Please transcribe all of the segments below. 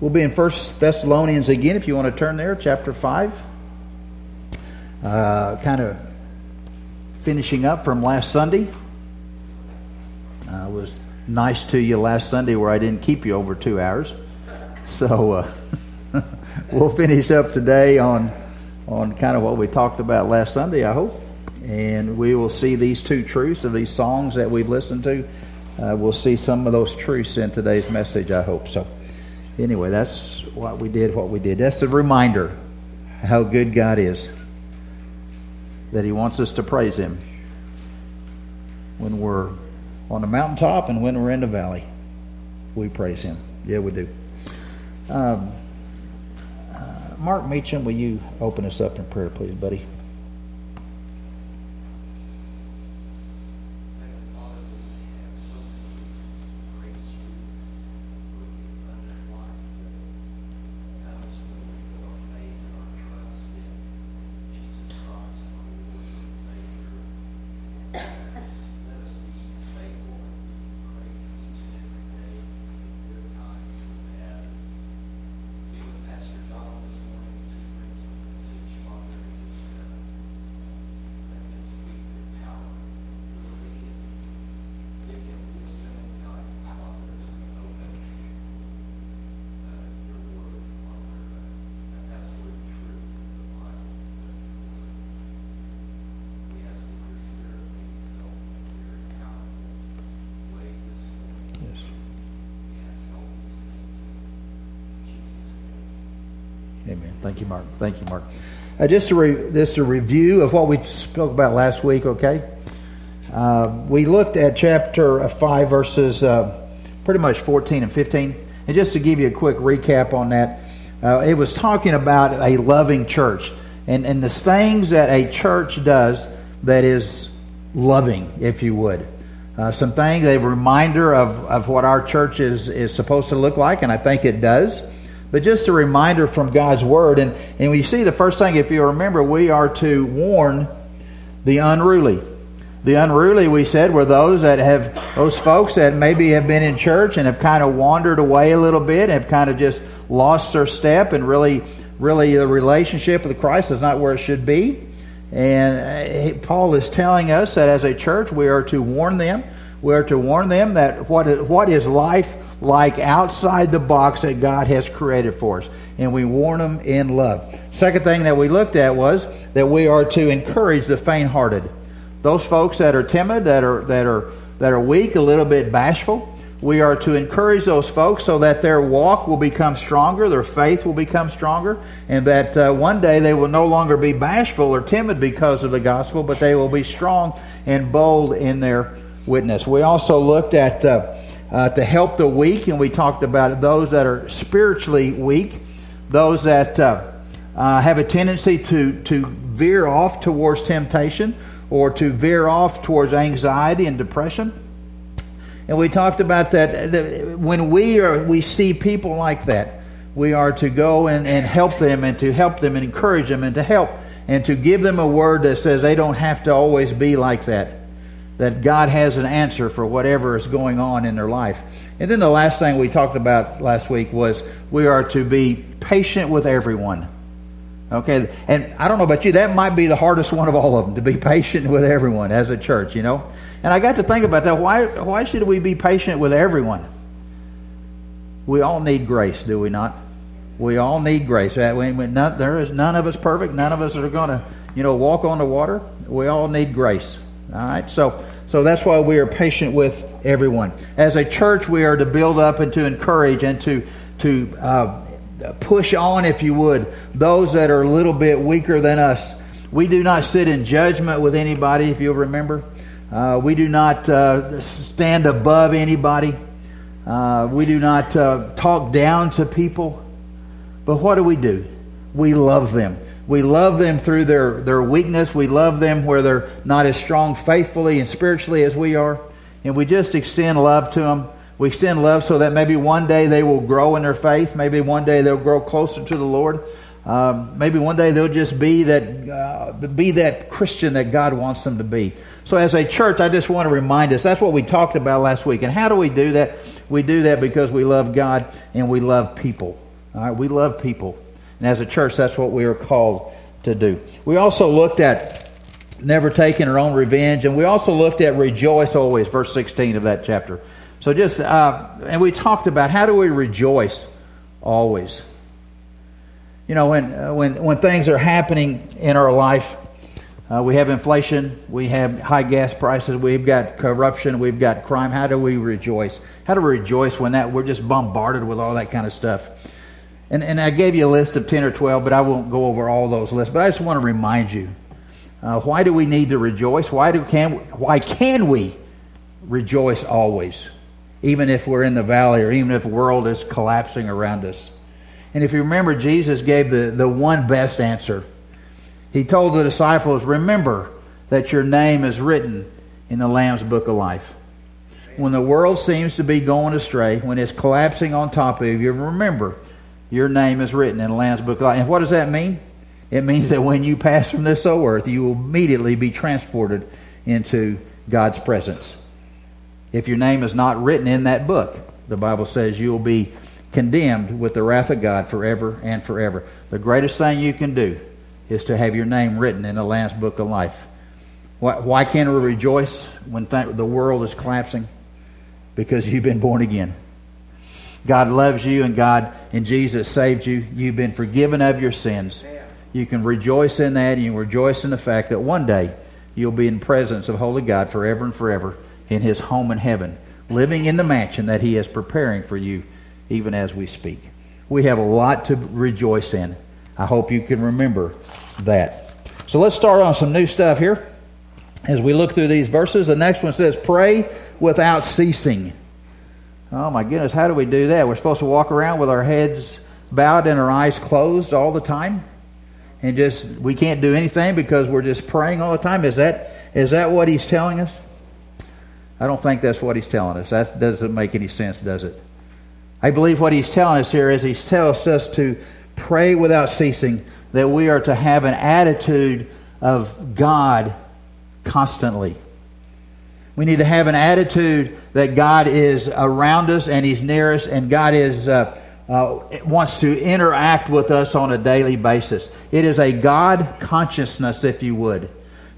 We'll be in First Thessalonians again if you want to turn there, chapter 5. Uh, kind of finishing up from last Sunday. I was nice to you last Sunday where I didn't keep you over two hours. So uh, we'll finish up today on, on kind of what we talked about last Sunday, I hope. And we will see these two truths of these songs that we've listened to. Uh, we'll see some of those truths in today's message, I hope. So, anyway, that's what we did, what we did. That's a reminder how good God is that He wants us to praise Him when we're on the mountaintop and when we're in the valley. We praise Him. Yeah, we do. Um, uh, Mark Meacham, will you open us up in prayer, please, buddy? Amen. Thank you, Mark. Thank you, Mark. Uh, just, a re- just a review of what we spoke about last week, okay? Uh, we looked at chapter 5, verses uh, pretty much 14 and 15. And just to give you a quick recap on that, uh, it was talking about a loving church and, and the things that a church does that is loving, if you would. Uh, some things, a reminder of, of what our church is, is supposed to look like, and I think it does but just a reminder from God's Word. And, and we see the first thing, if you remember, we are to warn the unruly. The unruly, we said, were those that have, those folks that maybe have been in church and have kind of wandered away a little bit, have kind of just lost their step, and really, really the relationship with Christ is not where it should be. And uh, Paul is telling us that as a church, we are to warn them. We are to warn them that what is, what is life like outside the box that God has created for us. And we warn them in love. Second thing that we looked at was that we are to encourage the faint hearted. Those folks that are timid, that are, that, are, that are weak, a little bit bashful, we are to encourage those folks so that their walk will become stronger, their faith will become stronger, and that uh, one day they will no longer be bashful or timid because of the gospel, but they will be strong and bold in their witness. We also looked at uh, uh, to help the weak, and we talked about those that are spiritually weak, those that uh, uh, have a tendency to, to veer off towards temptation or to veer off towards anxiety and depression. And we talked about that, that when we are we see people like that, we are to go and, and help them and to help them and encourage them and to help and to give them a word that says they don't have to always be like that that God has an answer for whatever is going on in their life. And then the last thing we talked about last week was we are to be patient with everyone. Okay, and I don't know about you, that might be the hardest one of all of them to be patient with everyone as a church, you know. And I got to think about that. Why, why should we be patient with everyone? We all need grace, do we not? We all need grace. Uh, none, there is none of us perfect. None of us are going to, you know, walk on the water. We all need grace. All right, so so that's why we are patient with everyone. As a church, we are to build up and to encourage and to to uh, push on, if you would, those that are a little bit weaker than us. We do not sit in judgment with anybody, if you'll remember. Uh, we do not uh, stand above anybody. Uh, we do not uh, talk down to people. But what do we do? We love them. We love them through their, their weakness. We love them where they're not as strong faithfully and spiritually as we are. And we just extend love to them. We extend love so that maybe one day they will grow in their faith. Maybe one day they'll grow closer to the Lord. Um, maybe one day they'll just be that uh, be that Christian that God wants them to be. So, as a church, I just want to remind us that's what we talked about last week. And how do we do that? We do that because we love God and we love people. All right, we love people. And as a church, that's what we are called to do. We also looked at never taking our own revenge, and we also looked at rejoice always, verse 16 of that chapter. So just, uh, and we talked about how do we rejoice always. You know, when, uh, when, when things are happening in our life, uh, we have inflation, we have high gas prices, we've got corruption, we've got crime. How do we rejoice? How do we rejoice when that we're just bombarded with all that kind of stuff? And, and I gave you a list of 10 or 12, but I won't go over all those lists. But I just want to remind you uh, why do we need to rejoice? Why, do, can, why can we rejoice always, even if we're in the valley or even if the world is collapsing around us? And if you remember, Jesus gave the, the one best answer. He told the disciples, Remember that your name is written in the Lamb's book of life. When the world seems to be going astray, when it's collapsing on top of you, remember your name is written in the Lamb's Book of Life. And what does that mean? It means that when you pass from this old earth, you will immediately be transported into God's presence. If your name is not written in that book, the Bible says you will be condemned with the wrath of God forever and forever. The greatest thing you can do is to have your name written in the Lamb's Book of Life. Why, why can't we rejoice when th- the world is collapsing? Because you've been born again. God loves you and God and Jesus saved you. You've been forgiven of your sins. You can rejoice in that and you rejoice in the fact that one day you'll be in presence of holy God forever and forever in his home in heaven, living in the mansion that he is preparing for you even as we speak. We have a lot to rejoice in. I hope you can remember that. So let's start on some new stuff here as we look through these verses. The next one says, Pray without ceasing. Oh my goodness, how do we do that? We're supposed to walk around with our heads bowed and our eyes closed all the time? And just we can't do anything because we're just praying all the time. Is that is that what he's telling us? I don't think that's what he's telling us. That doesn't make any sense, does it? I believe what he's telling us here is he tells us to pray without ceasing, that we are to have an attitude of God constantly. We need to have an attitude that God is around us and He's near us, and God is uh, uh, wants to interact with us on a daily basis. It is a God consciousness, if you would,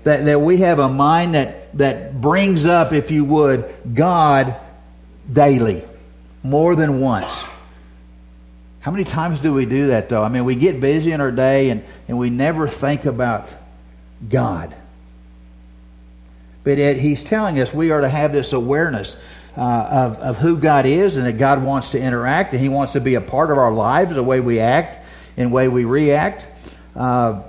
that that we have a mind that that brings up, if you would, God daily, more than once. How many times do we do that, though? I mean, we get busy in our day and, and we never think about God. But it, he's telling us we are to have this awareness uh, of, of who God is and that God wants to interact and He wants to be a part of our lives, the way we act and the way we react. Uh,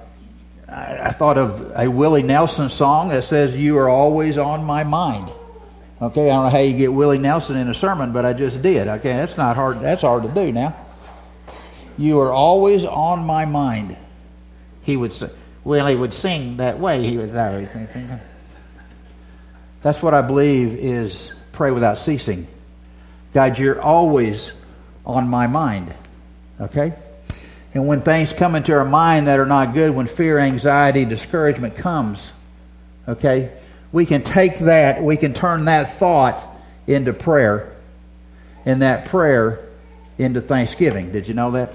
I, I, thought of a Willie Nelson song that says, You are always on my mind. Okay, I don't know how you get Willie Nelson in a sermon, but I just did. Okay, that's not hard. That's hard to do now. You are always on my mind. He would say, Willie would sing that way. He there. That's what I believe is pray without ceasing. God, you're always on my mind. Okay? And when things come into our mind that are not good, when fear, anxiety, discouragement comes, okay, we can take that, we can turn that thought into prayer, and that prayer into thanksgiving. Did you know that?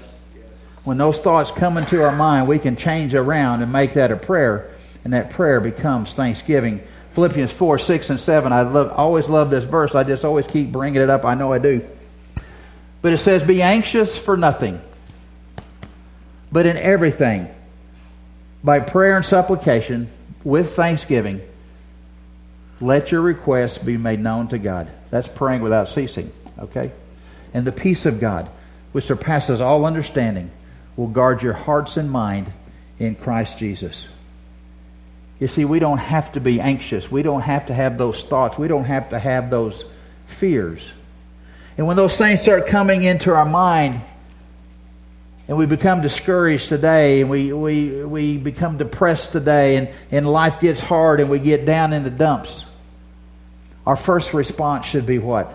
When those thoughts come into our mind, we can change around and make that a prayer, and that prayer becomes thanksgiving Philippians 4, 6, and 7. I love, always love this verse. I just always keep bringing it up. I know I do. But it says, Be anxious for nothing, but in everything, by prayer and supplication, with thanksgiving, let your requests be made known to God. That's praying without ceasing, okay? And the peace of God, which surpasses all understanding, will guard your hearts and mind in Christ Jesus. You see, we don't have to be anxious. We don't have to have those thoughts. We don't have to have those fears. And when those things start coming into our mind, and we become discouraged today, and we, we, we become depressed today, and, and life gets hard, and we get down in the dumps, our first response should be what?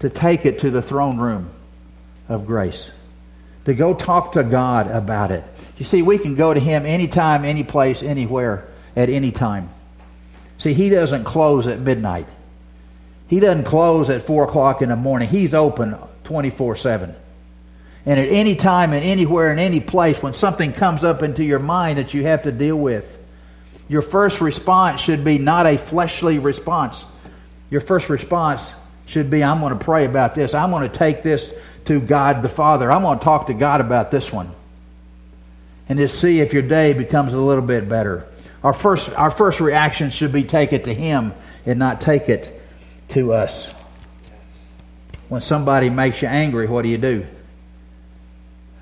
To take it to the throne room of grace to go talk to God about it. You see, we can go to Him anytime, any place, anywhere, at any time. See, He doesn't close at midnight. He doesn't close at 4 o'clock in the morning. He's open 24 7. And at any time and anywhere and any place, when something comes up into your mind that you have to deal with, your first response should be not a fleshly response. Your first response should be I'm going to pray about this. I'm going to take this to God the Father. I'm going to talk to God about this one. And just see if your day becomes a little bit better. Our first, our first reaction should be take it to Him and not take it to us. When somebody makes you angry, what do you do?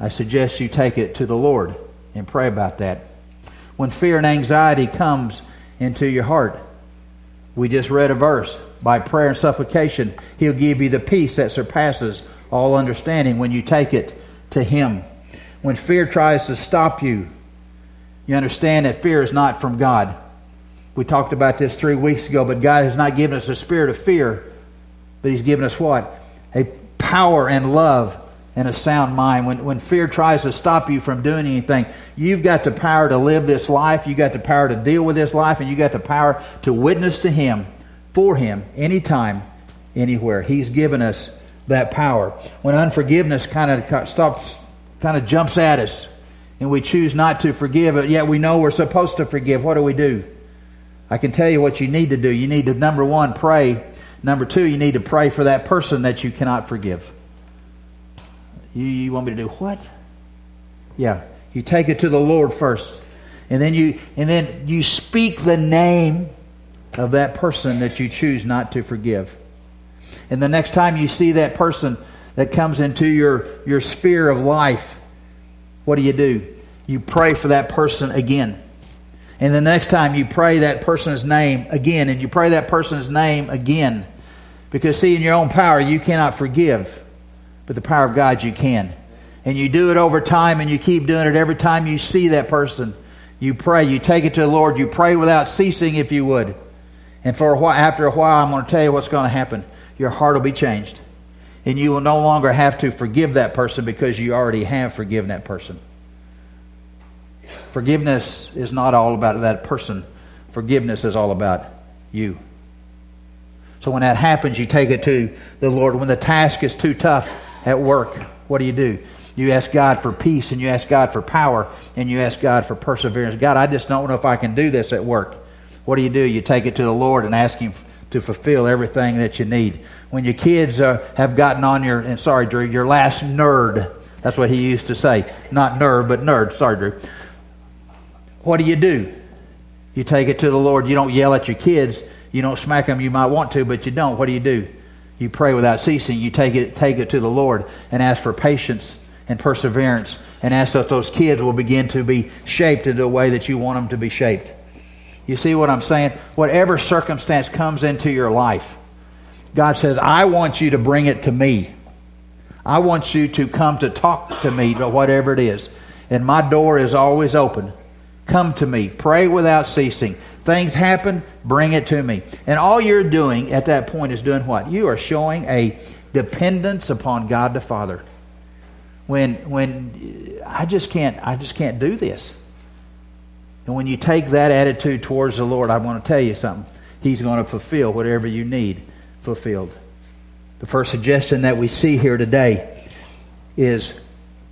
I suggest you take it to the Lord and pray about that. When fear and anxiety comes into your heart, we just read a verse. By prayer and supplication, He'll give you the peace that surpasses all understanding when you take it to Him. When fear tries to stop you, you understand that fear is not from God. We talked about this three weeks ago, but God has not given us a spirit of fear, but He's given us what? A power and love and a sound mind. When, when fear tries to stop you from doing anything, you've got the power to live this life, you've got the power to deal with this life, and you've got the power to witness to Him, for Him, anytime, anywhere. He's given us that power. When unforgiveness kind of stops, kind of jumps at us, and we choose not to forgive it, yet we know we're supposed to forgive, what do we do? I can tell you what you need to do. You need to, number one, pray. Number two, you need to pray for that person that you cannot forgive. You, you want me to do what? Yeah. You take it to the Lord first. And then you and then you speak the name of that person that you choose not to forgive. And the next time you see that person that comes into your, your sphere of life, what do you do? You pray for that person again. And the next time you pray that person's name again, and you pray that person's name again. Because, see, in your own power, you cannot forgive but the power of God you can. And you do it over time and you keep doing it every time you see that person. You pray, you take it to the Lord, you pray without ceasing if you would. And for a while, after a while, I'm going to tell you what's going to happen. Your heart will be changed. And you will no longer have to forgive that person because you already have forgiven that person. Forgiveness is not all about that person, forgiveness is all about you. So when that happens, you take it to the Lord. When the task is too tough, at work, what do you do? You ask God for peace and you ask God for power and you ask God for perseverance. God, I just don't know if I can do this at work. What do you do? You take it to the Lord and ask Him to fulfill everything that you need. When your kids uh, have gotten on your, and sorry, Drew, your last nerd, that's what he used to say. Not nerd, but nerd. Sorry, Drew. What do you do? You take it to the Lord. You don't yell at your kids. You don't smack them. You might want to, but you don't. What do you do? You pray without ceasing. You take it, take it to the Lord and ask for patience and perseverance and ask that those kids will begin to be shaped into a way that you want them to be shaped. You see what I'm saying? Whatever circumstance comes into your life, God says, I want you to bring it to me. I want you to come to talk to me, whatever it is. And my door is always open. Come to me. Pray without ceasing. Things happen, bring it to me. And all you're doing at that point is doing what? You are showing a dependence upon God the Father. When when I just can't I just can't do this. And when you take that attitude towards the Lord, I want to tell you something. He's going to fulfill whatever you need fulfilled. The first suggestion that we see here today is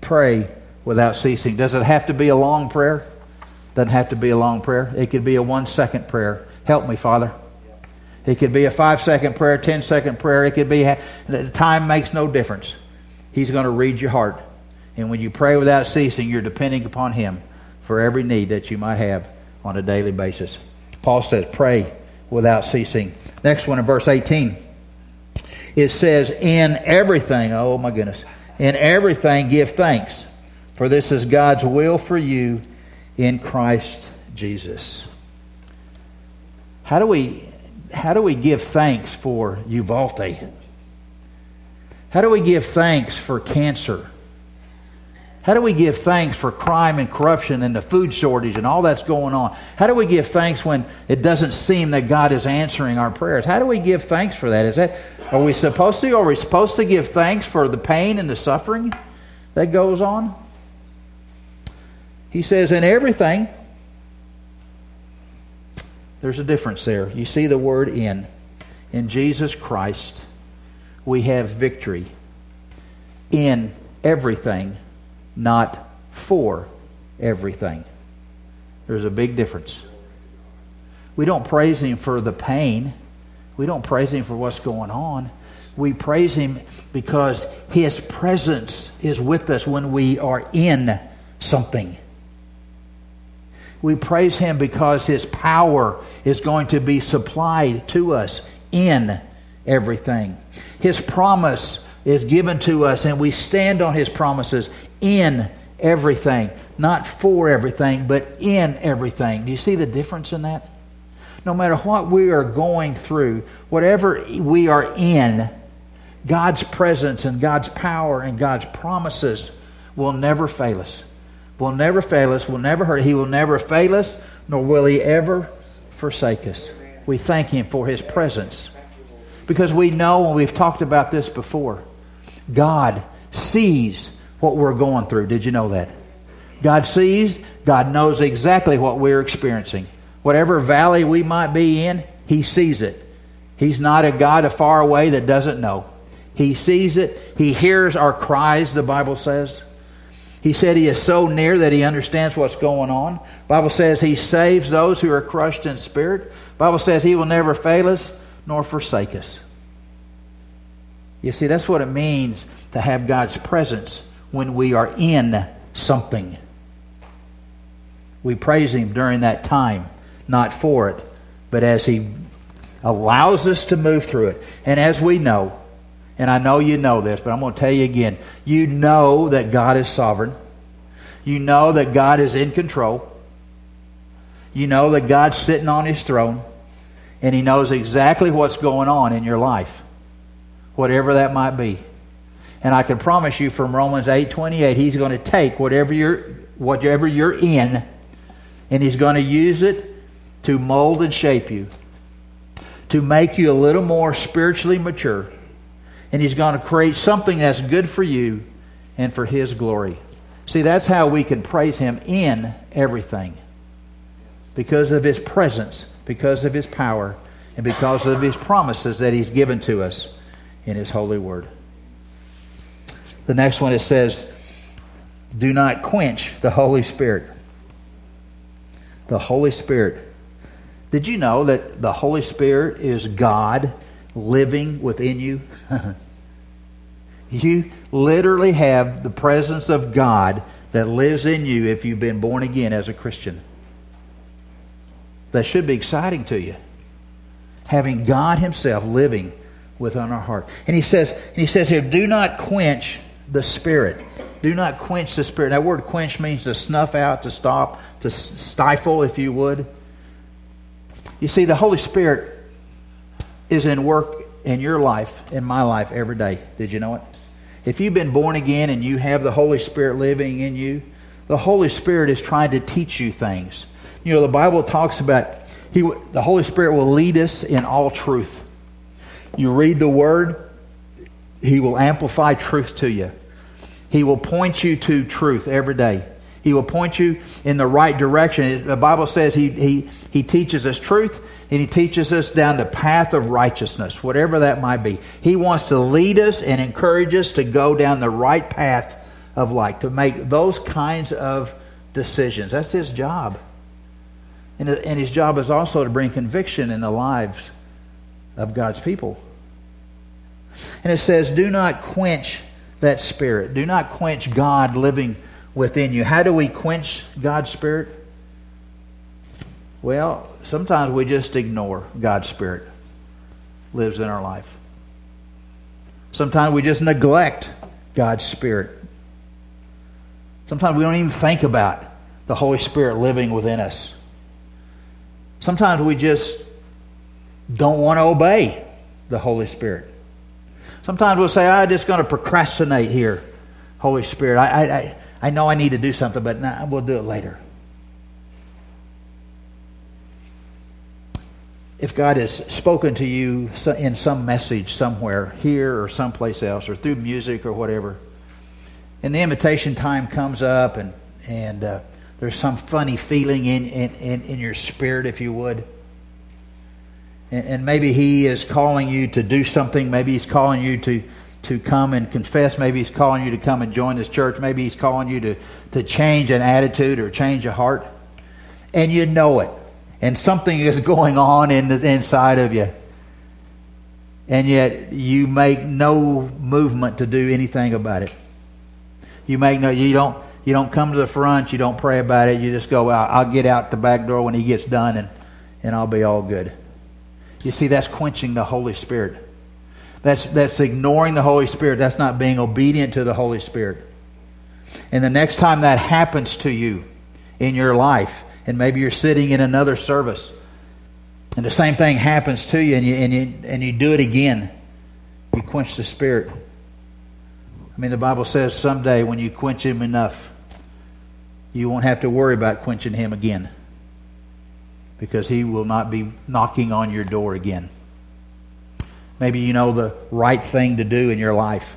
pray without ceasing. Does it have to be a long prayer? Doesn't have to be a long prayer. It could be a one second prayer. Help me, Father. It could be a five second prayer, ten second prayer. It could be, time makes no difference. He's going to read your heart. And when you pray without ceasing, you're depending upon Him for every need that you might have on a daily basis. Paul says, pray without ceasing. Next one in verse 18. It says, In everything, oh my goodness, in everything give thanks, for this is God's will for you in Christ Jesus. How do we how do we give thanks for Uvalde? How do we give thanks for cancer? How do we give thanks for crime and corruption and the food shortage and all that's going on? How do we give thanks when it doesn't seem that God is answering our prayers? How do we give thanks for that? Is that are we supposed to? Are we supposed to give thanks for the pain and the suffering that goes on? He says, in everything, there's a difference there. You see the word in. In Jesus Christ, we have victory. In everything, not for everything. There's a big difference. We don't praise Him for the pain, we don't praise Him for what's going on. We praise Him because His presence is with us when we are in something. We praise Him because His power is going to be supplied to us in everything. His promise is given to us, and we stand on His promises in everything. Not for everything, but in everything. Do you see the difference in that? No matter what we are going through, whatever we are in, God's presence and God's power and God's promises will never fail us. Will never fail us, will never hurt. He will never fail us, nor will He ever forsake us. We thank Him for His presence. Because we know, and we've talked about this before, God sees what we're going through. Did you know that? God sees, God knows exactly what we're experiencing. Whatever valley we might be in, He sees it. He's not a God far away that doesn't know. He sees it. He hears our cries, the Bible says. He said he is so near that he understands what's going on. Bible says he saves those who are crushed in spirit. Bible says he will never fail us nor forsake us. You see, that's what it means to have God's presence when we are in something. We praise him during that time, not for it, but as he allows us to move through it. And as we know, and I know you know this, but I'm going to tell you again. You know that God is sovereign. You know that God is in control. You know that God's sitting on his throne. And he knows exactly what's going on in your life, whatever that might be. And I can promise you from Romans 8:28 he's going to take whatever you're, whatever you're in and he's going to use it to mold and shape you, to make you a little more spiritually mature and He's going to create something that's good for you and for His glory. See, that's how we can praise Him in everything because of His presence, because of His power, and because of His promises that He's given to us in His holy word. The next one it says, Do not quench the Holy Spirit. The Holy Spirit. Did you know that the Holy Spirit is God living within you? you literally have the presence of God that lives in you if you've been born again as a Christian. That should be exciting to you. Having God Himself living within our heart. And he says, and he says here, do not quench the spirit. Do not quench the spirit. That word quench means to snuff out, to stop, to stifle, if you would. You see, the Holy Spirit is in work in your life, in my life, every day. Did you know it? If you've been born again and you have the Holy Spirit living in you, the Holy Spirit is trying to teach you things. You know, the Bible talks about he, the Holy Spirit will lead us in all truth. You read the Word, He will amplify truth to you. He will point you to truth every day. He will point you in the right direction. The Bible says He, he, he teaches us truth and He teaches us down the path of righteousness, whatever that might be. He wants to lead us and encourage us to go down the right path of life, to make those kinds of decisions. That's His job. And, and His job is also to bring conviction in the lives of God's people. And it says, Do not quench that spirit. Do not quench God living within you. How do we quench God's Spirit? Well, sometimes we just ignore God's Spirit lives in our life. Sometimes we just neglect God's Spirit. Sometimes we don't even think about the Holy Spirit living within us. Sometimes we just don't want to obey the Holy Spirit. Sometimes we'll say, I'm just going to procrastinate here, Holy Spirit. I, I, I know I need to do something, but nah, we'll do it later. If God has spoken to you in some message somewhere, here or someplace else, or through music or whatever, and the invitation time comes up and, and uh, there's some funny feeling in, in, in, in your spirit, if you would, and, and maybe He is calling you to do something, maybe He's calling you to to come and confess. Maybe He's calling you to come and join this church. Maybe He's calling you to, to change an attitude or change a heart. And you know it. And something is going on in the inside of you. And yet you make no movement to do anything about it. You make no you don't you don't come to the front, you don't pray about it, you just go, I'll get out the back door when he gets done and, and I'll be all good. You see, that's quenching the Holy Spirit. That's, that's ignoring the Holy Spirit. That's not being obedient to the Holy Spirit. And the next time that happens to you in your life, and maybe you're sitting in another service, and the same thing happens to you, and you, and you, and you do it again, you quench the Spirit. I mean, the Bible says someday when you quench Him enough, you won't have to worry about quenching Him again because He will not be knocking on your door again. Maybe you know the right thing to do in your life,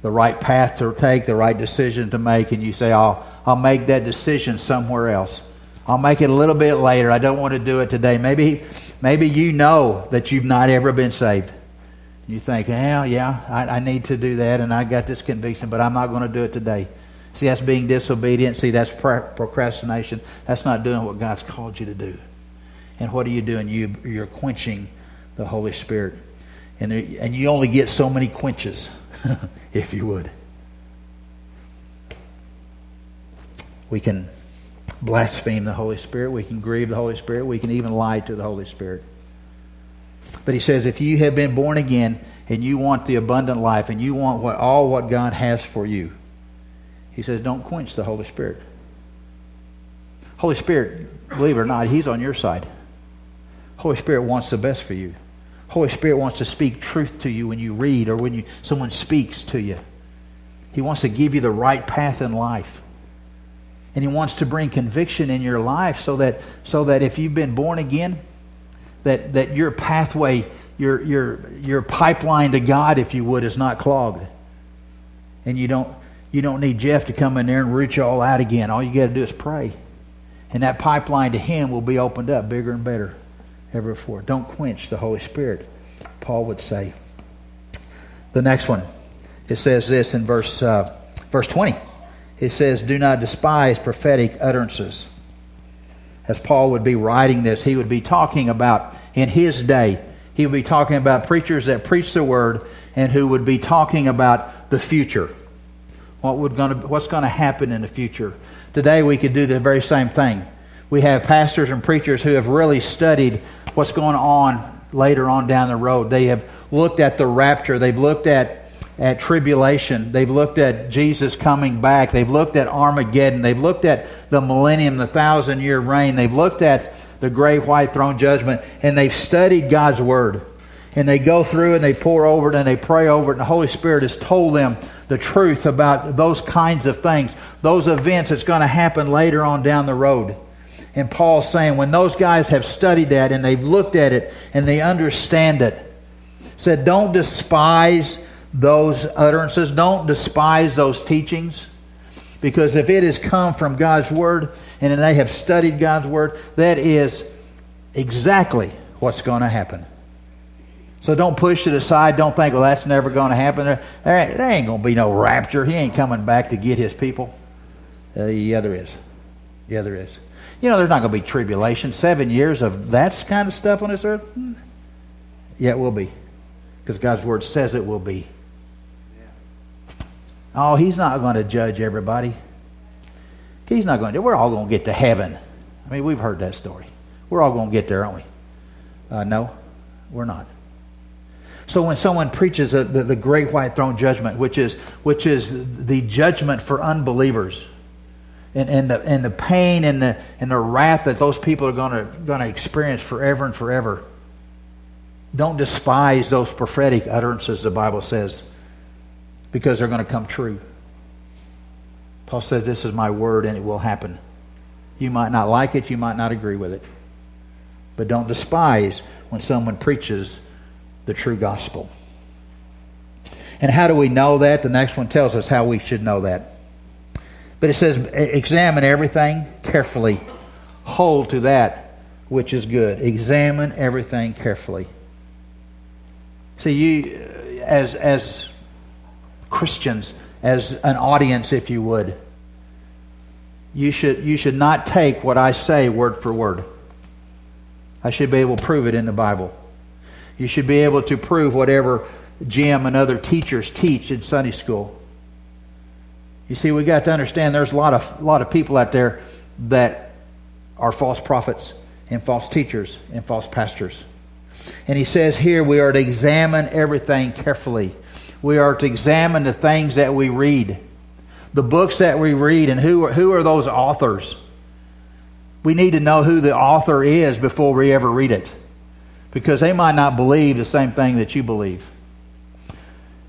the right path to take, the right decision to make, and you say, I'll, I'll make that decision somewhere else. I'll make it a little bit later. I don't want to do it today. Maybe, maybe you know that you've not ever been saved. You think, yeah, yeah, I, I need to do that, and I got this conviction, but I'm not going to do it today. See, that's being disobedient. See, that's procrastination. That's not doing what God's called you to do. And what are you doing? You, you're quenching the Holy Spirit and, there, and you only get so many quenches, if you would. We can blaspheme the Holy Spirit. We can grieve the Holy Spirit. We can even lie to the Holy Spirit. But he says, if you have been born again and you want the abundant life and you want what, all what God has for you, he says, don't quench the Holy Spirit. Holy Spirit, believe it or not, he's on your side. Holy Spirit wants the best for you. Holy Spirit wants to speak truth to you when you read or when you, someone speaks to you. He wants to give you the right path in life. And he wants to bring conviction in your life so that, so that if you've been born again, that, that your pathway, your, your, your pipeline to God, if you would, is not clogged. And you don't, you don't need Jeff to come in there and reach you all out again. All you got to do is pray. And that pipeline to him will be opened up bigger and better ever before. Don't quench the Holy Spirit, Paul would say. The next one, it says this in verse, uh, verse 20. It says, Do not despise prophetic utterances. As Paul would be writing this, he would be talking about in his day, he would be talking about preachers that preach the word and who would be talking about the future. What would gonna, what's going to happen in the future? Today we could do the very same thing. We have pastors and preachers who have really studied what's going on later on down the road. They have looked at the rapture, they've looked at at tribulation. They've looked at Jesus coming back. They've looked at Armageddon. They've looked at the millennium, the thousand year reign. They've looked at the great white throne judgment, and they've studied God's word. And they go through and they pore over it and they pray over it, and the Holy Spirit has told them the truth about those kinds of things, those events that's going to happen later on down the road. And Paul's saying when those guys have studied that and they've looked at it and they understand it, said don't despise those utterances, don't despise those teachings. Because if it has come from God's Word and they have studied God's Word, that is exactly what's going to happen. So don't push it aside. Don't think, well, that's never going to happen. There, ain't going to be no rapture. He ain't coming back to get his people. Uh, yeah, there is. Yeah, there is. You know, there's not going to be tribulation. Seven years of that kind of stuff on this earth? Hmm. Yeah, it will be. Because God's Word says it will be. Oh, He's not going to judge everybody. He's not going to. We're all going to get to heaven. I mean, we've heard that story. We're all going to get there, aren't we? Uh, no, we're not. So when someone preaches a, the, the great white throne judgment, which is, which is the judgment for unbelievers, and, and, the, and the pain and the, and the wrath that those people are going to, going to experience forever and forever. Don't despise those prophetic utterances, the Bible says, because they're going to come true. Paul said, This is my word and it will happen. You might not like it, you might not agree with it. But don't despise when someone preaches the true gospel. And how do we know that? The next one tells us how we should know that. But it says, examine everything carefully. Hold to that which is good. Examine everything carefully. See, you, uh, as, as Christians as an audience, if you would. You should, you should not take what I say word for word. I should be able to prove it in the Bible. You should be able to prove whatever Jim and other teachers teach in Sunday school. You see, we got to understand there's a lot of, a lot of people out there that are false prophets and false teachers and false pastors. And he says here we are to examine everything carefully. We are to examine the things that we read, the books that we read, and who are, who are those authors. We need to know who the author is before we ever read it because they might not believe the same thing that you believe.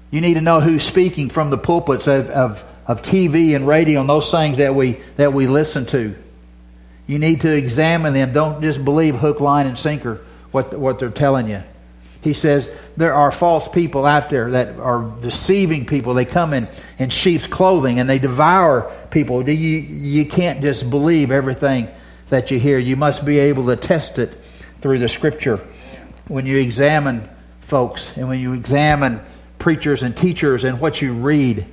You need to know who's speaking from the pulpits of, of, of TV and radio and those things that we, that we listen to. You need to examine them. Don't just believe hook, line, and sinker what, what they're telling you. He says there are false people out there that are deceiving people. They come in in sheep's clothing and they devour people. You, you can't just believe everything that you hear. You must be able to test it through the scripture. When you examine folks and when you examine preachers and teachers and what you read,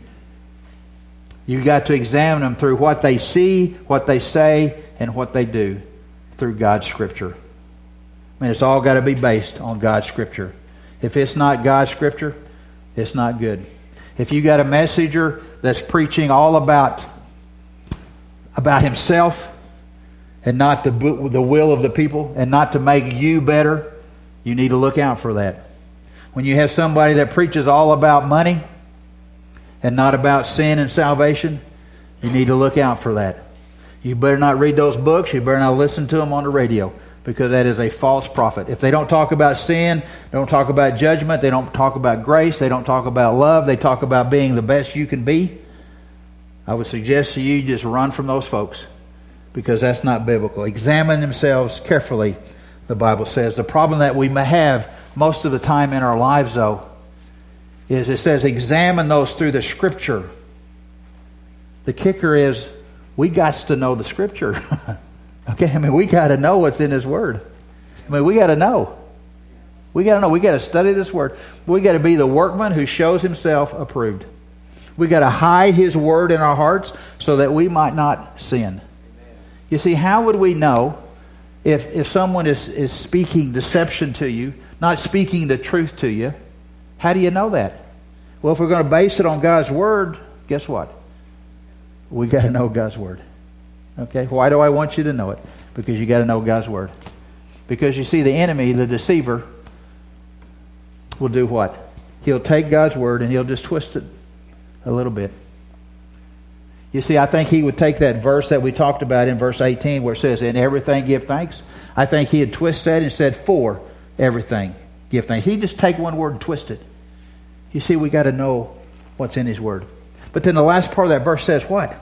you've got to examine them through what they see, what they say, and what they do through God's scripture. I mean, it's all got to be based on God's Scripture. If it's not God's Scripture, it's not good. If you got a messenger that's preaching all about about himself and not the the will of the people and not to make you better, you need to look out for that. When you have somebody that preaches all about money and not about sin and salvation, you need to look out for that. You better not read those books. You better not listen to them on the radio because that is a false prophet. If they don't talk about sin, they don't talk about judgment, they don't talk about grace, they don't talk about love, they talk about being the best you can be, I would suggest to you just run from those folks because that's not biblical. Examine themselves carefully, the Bible says. The problem that we may have most of the time in our lives, though, is it says examine those through the Scripture. The kicker is we got to know the Scripture. Okay, I mean, we got to know what's in His Word. I mean, we got to know. We got to know. We got to study this Word. We got to be the workman who shows himself approved. We got to hide His Word in our hearts so that we might not sin. You see, how would we know if, if someone is, is speaking deception to you, not speaking the truth to you? How do you know that? Well, if we're going to base it on God's Word, guess what? We got to know God's Word. Okay? Why do I want you to know it? Because you got to know God's Word. Because you see, the enemy, the deceiver, will do what? He'll take God's Word and he'll just twist it a little bit. You see, I think he would take that verse that we talked about in verse 18 where it says, In everything give thanks. I think he'd twist that and said, For everything give thanks. He'd just take one word and twist it. You see, we got to know what's in his word. But then the last part of that verse says what?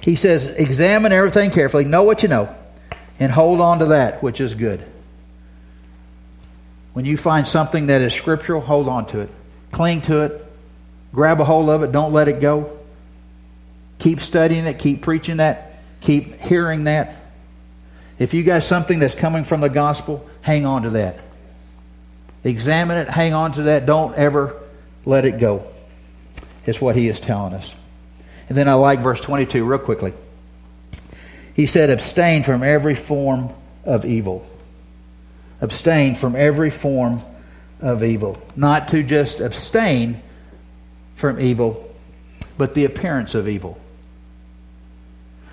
He says, Examine everything carefully, know what you know, and hold on to that which is good. When you find something that is scriptural, hold on to it. Cling to it. Grab a hold of it. Don't let it go. Keep studying it. Keep preaching that. Keep hearing that. If you got something that's coming from the gospel, hang on to that. Examine it. Hang on to that. Don't ever let it go. Is what he is telling us. And then I like verse 22 real quickly. He said, Abstain from every form of evil. Abstain from every form of evil. Not to just abstain from evil, but the appearance of evil.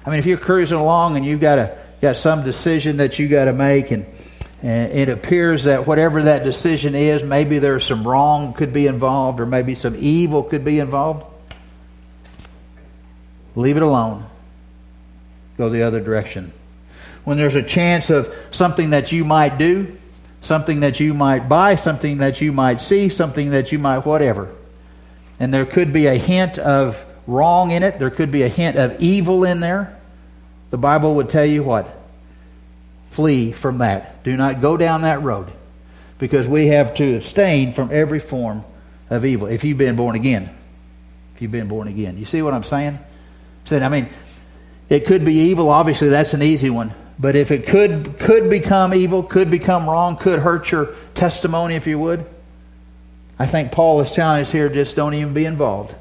I mean, if you're cruising along and you've got, a, got some decision that you got to make, and, and it appears that whatever that decision is, maybe there's some wrong could be involved, or maybe some evil could be involved leave it alone. Go the other direction. When there's a chance of something that you might do, something that you might buy, something that you might see, something that you might whatever, and there could be a hint of wrong in it, there could be a hint of evil in there, the Bible would tell you what? Flee from that. Do not go down that road because we have to abstain from every form of evil if you've been born again. If you've been born again. You see what I'm saying? said, I mean, it could be evil. Obviously, that's an easy one. But if it could could become evil, could become wrong, could hurt your testimony, if you would, I think Paul is telling us here just don't even be involved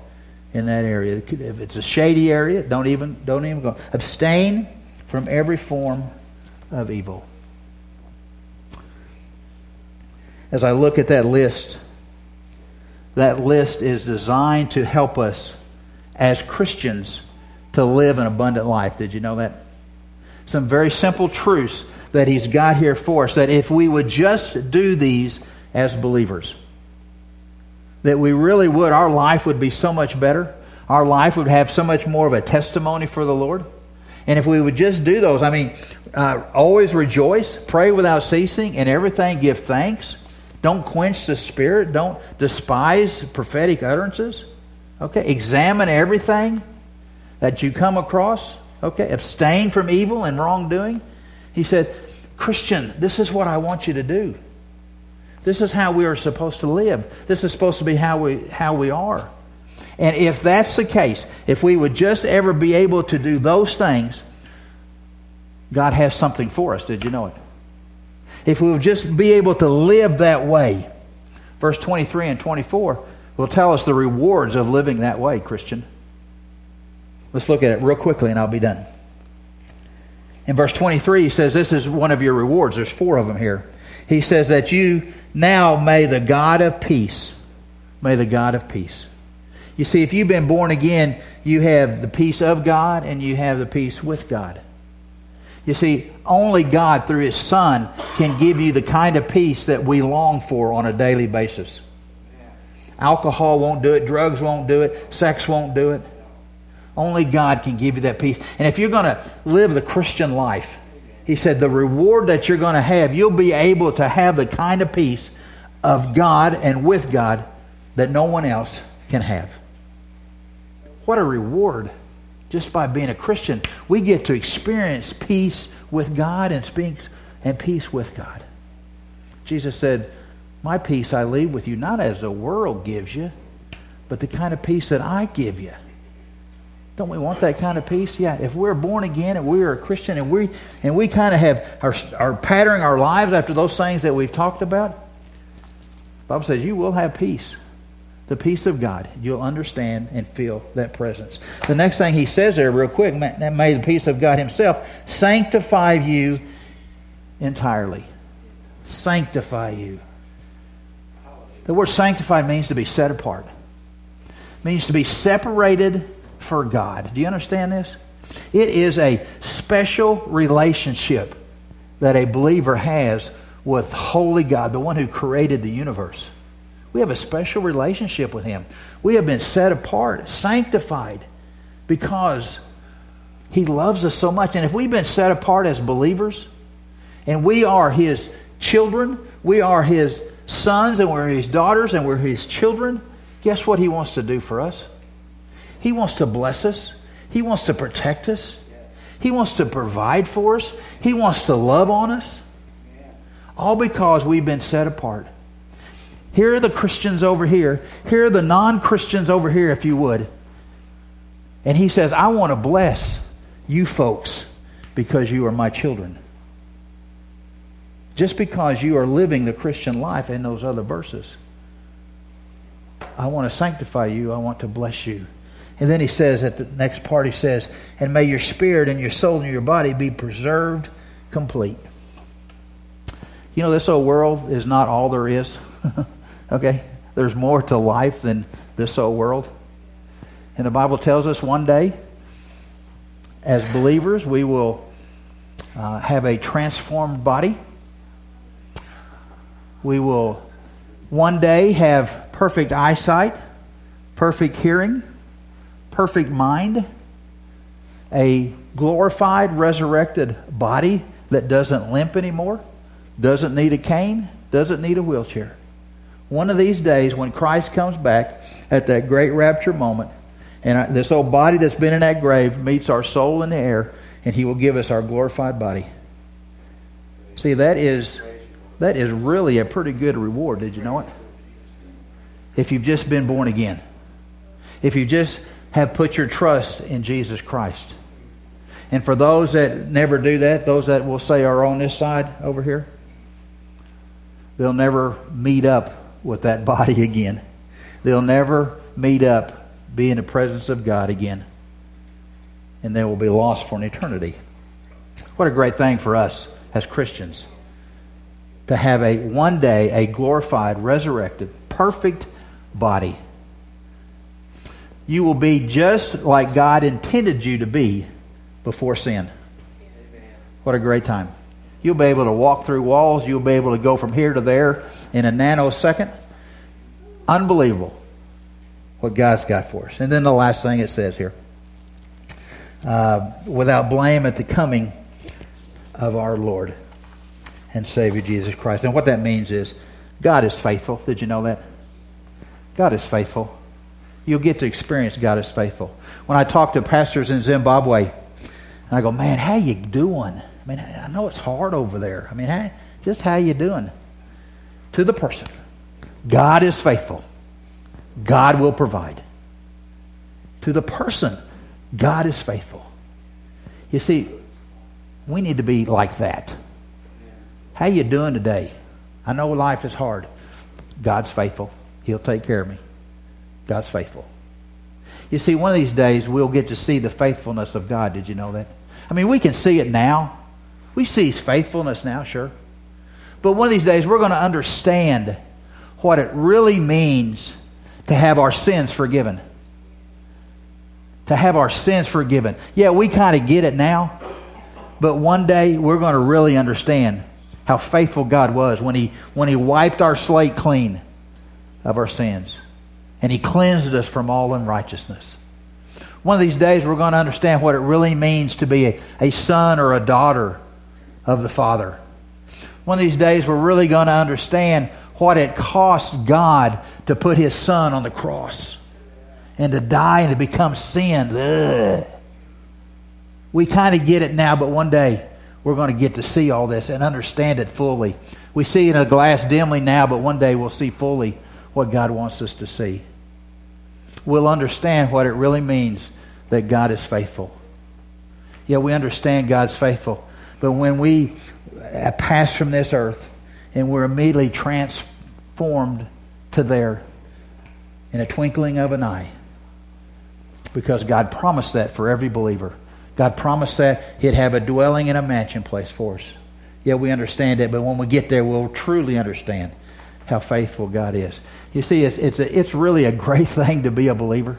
in that area. If it's a shady area, don't even don't even go. Abstain from every form of evil. As I look at that list, that list is designed to help us as Christians to live an abundant life. Did you know that? Some very simple truths that he's got here for us that if we would just do these as believers, that we really would, our life would be so much better. Our life would have so much more of a testimony for the Lord. And if we would just do those, I mean, uh, always rejoice, pray without ceasing, and everything give thanks. Don't quench the spirit. Don't despise prophetic utterances. Okay, examine everything that you come across. Okay, abstain from evil and wrongdoing. He said, Christian, this is what I want you to do. This is how we are supposed to live. This is supposed to be how we, how we are. And if that's the case, if we would just ever be able to do those things, God has something for us. Did you know it? If we would just be able to live that way, verse 23 and 24 will tell us the rewards of living that way, Christian. Let's look at it real quickly and I'll be done. In verse 23, he says, This is one of your rewards. There's four of them here. He says that you now may the God of peace, may the God of peace. You see, if you've been born again, you have the peace of God and you have the peace with God. You see, only God, through His Son, can give you the kind of peace that we long for on a daily basis. Alcohol won't do it, drugs won't do it, sex won't do it. Only God can give you that peace. And if you're going to live the Christian life, He said, the reward that you're going to have, you'll be able to have the kind of peace of God and with God that no one else can have. What a reward just by being a Christian. We get to experience peace with God and, speak, and peace with God. Jesus said, My peace I leave with you, not as the world gives you, but the kind of peace that I give you. Don't we want that kind of peace? Yeah. If we're born again and we are a Christian and we and we kind of have are, are patterning our lives after those things that we've talked about, Bible says you will have peace the peace of God. You'll understand and feel that presence. The next thing he says there, real quick, may the peace of God Himself sanctify you entirely. Sanctify you. The word sanctify means to be set apart, it means to be separated for God. Do you understand this? It is a special relationship that a believer has with holy God, the one who created the universe. We have a special relationship with Him. We have been set apart, sanctified, because He loves us so much. And if we've been set apart as believers, and we are His children, we are His sons, and we're His daughters, and we're His children, guess what He wants to do for us? He wants to bless us, He wants to protect us, He wants to provide for us, He wants to love on us. All because we've been set apart. Here are the Christians over here. Here are the non Christians over here, if you would. And he says, I want to bless you folks because you are my children. Just because you are living the Christian life in those other verses. I want to sanctify you. I want to bless you. And then he says at the next part, he says, And may your spirit and your soul and your body be preserved complete. You know, this old world is not all there is. Okay? There's more to life than this old world. And the Bible tells us one day, as believers, we will uh, have a transformed body. We will one day have perfect eyesight, perfect hearing, perfect mind, a glorified, resurrected body that doesn't limp anymore, doesn't need a cane, doesn't need a wheelchair. One of these days, when Christ comes back at that great rapture moment, and this old body that's been in that grave meets our soul in the air, and He will give us our glorified body. See, that is that is really a pretty good reward. Did you know it? If you've just been born again, if you just have put your trust in Jesus Christ. And for those that never do that, those that will say are on this side over here, they'll never meet up with that body again. They'll never meet up, be in the presence of God again. And they will be lost for an eternity. What a great thing for us as Christians to have a one day a glorified, resurrected, perfect body. You will be just like God intended you to be before sin. What a great time. You'll be able to walk through walls. You'll be able to go from here to there in a nanosecond. Unbelievable what God's got for us. And then the last thing it says here uh, without blame at the coming of our Lord and Savior Jesus Christ. And what that means is God is faithful. Did you know that? God is faithful. You'll get to experience God is faithful. When I talk to pastors in Zimbabwe, and I go, man, how you doing? I mean, I know it's hard over there. I mean, how, just how you doing? To the person, God is faithful. God will provide. To the person, God is faithful. You see, we need to be like that. How you doing today? I know life is hard. God's faithful. He'll take care of me. God's faithful. You see, one of these days we'll get to see the faithfulness of God. Did you know that? I mean, we can see it now. We see His faithfulness now, sure. But one of these days we're going to understand what it really means to have our sins forgiven. To have our sins forgiven. Yeah, we kind of get it now, but one day we're going to really understand how faithful God was when He, when he wiped our slate clean of our sins and He cleansed us from all unrighteousness. One of these days, we're going to understand what it really means to be a, a son or a daughter of the Father. One of these days, we're really going to understand what it cost God to put His Son on the cross and to die and to become sin. Ugh. We kind of get it now, but one day we're going to get to see all this and understand it fully. We see in a glass dimly now, but one day we'll see fully what God wants us to see. We'll understand what it really means that God is faithful. Yeah, we understand God's faithful, but when we uh, pass from this earth and we're immediately transformed to there in a twinkling of an eye, because God promised that for every believer. God promised that He'd have a dwelling and a mansion place for us. Yeah, we understand it, but when we get there, we'll truly understand how faithful God is. You see, it's, it's, a, it's really a great thing to be a believer.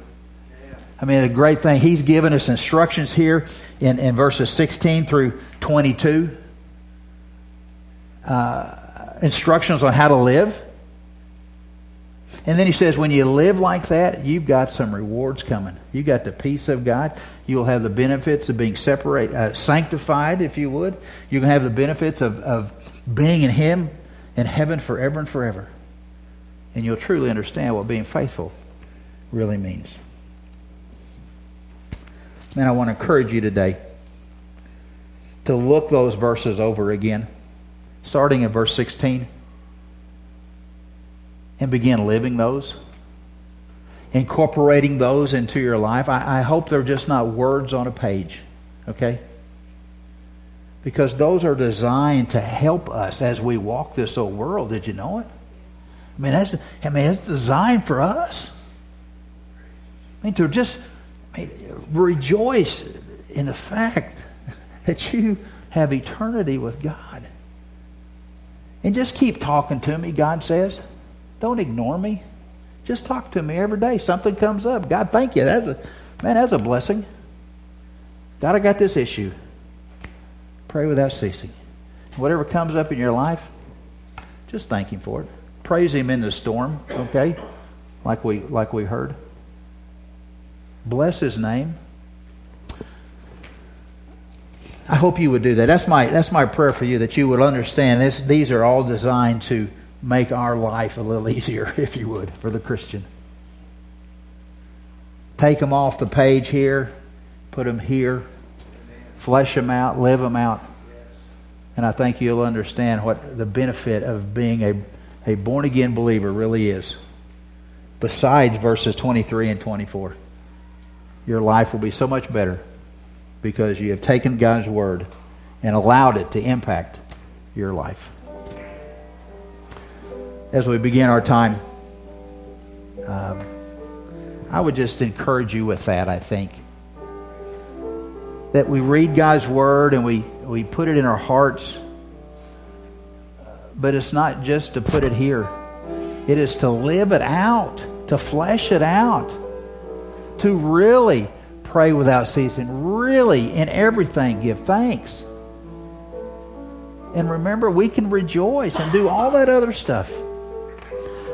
I mean, a great thing. He's given us instructions here in, in verses 16 through 22. Uh, instructions on how to live. And then he says, when you live like that, you've got some rewards coming. You've got the peace of God. You'll have the benefits of being separate, uh, sanctified, if you would. You can have the benefits of, of being in Him in heaven forever and forever. And you'll truly understand what being faithful really means. Man, I want to encourage you today to look those verses over again, starting in verse 16, and begin living those, incorporating those into your life. I, I hope they're just not words on a page, okay? because those are designed to help us as we walk this old world. Did you know it? I mean, that's, I mean, it's designed for us. I mean, to just rejoice in the fact that you have eternity with God. And just keep talking to me, God says. Don't ignore me. Just talk to me every day. Something comes up. God, thank you. That's a man, that's a blessing. God, I got this issue. Pray without ceasing. Whatever comes up in your life, just thank Him for it. Praise Him in the storm, okay? Like we, like we heard. Bless His name. I hope you would do that. That's my, that's my prayer for you, that you would understand this, these are all designed to make our life a little easier, if you would, for the Christian. Take them off the page here, put them here flesh them out, live them out. And I think you'll understand what the benefit of being a, a born again believer really is. Besides verses 23 and 24, your life will be so much better because you have taken God's word and allowed it to impact your life. as we begin our time. Um, I would just encourage you with that, I think. That we read God's Word and we, we put it in our hearts. But it's not just to put it here, it is to live it out, to flesh it out, to really pray without ceasing, really in everything give thanks. And remember, we can rejoice and do all that other stuff.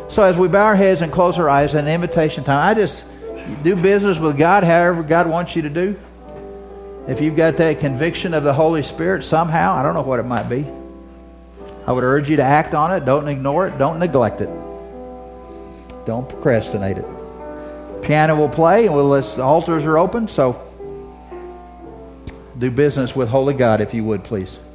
So as we bow our heads and close our eyes, an invitation time, I just do business with God however God wants you to do. If you've got that conviction of the Holy Spirit somehow, I don't know what it might be. I would urge you to act on it. Don't ignore it. Don't neglect it. Don't procrastinate it. Piano will play, and we'll, the altars are open. So do business with Holy God if you would, please.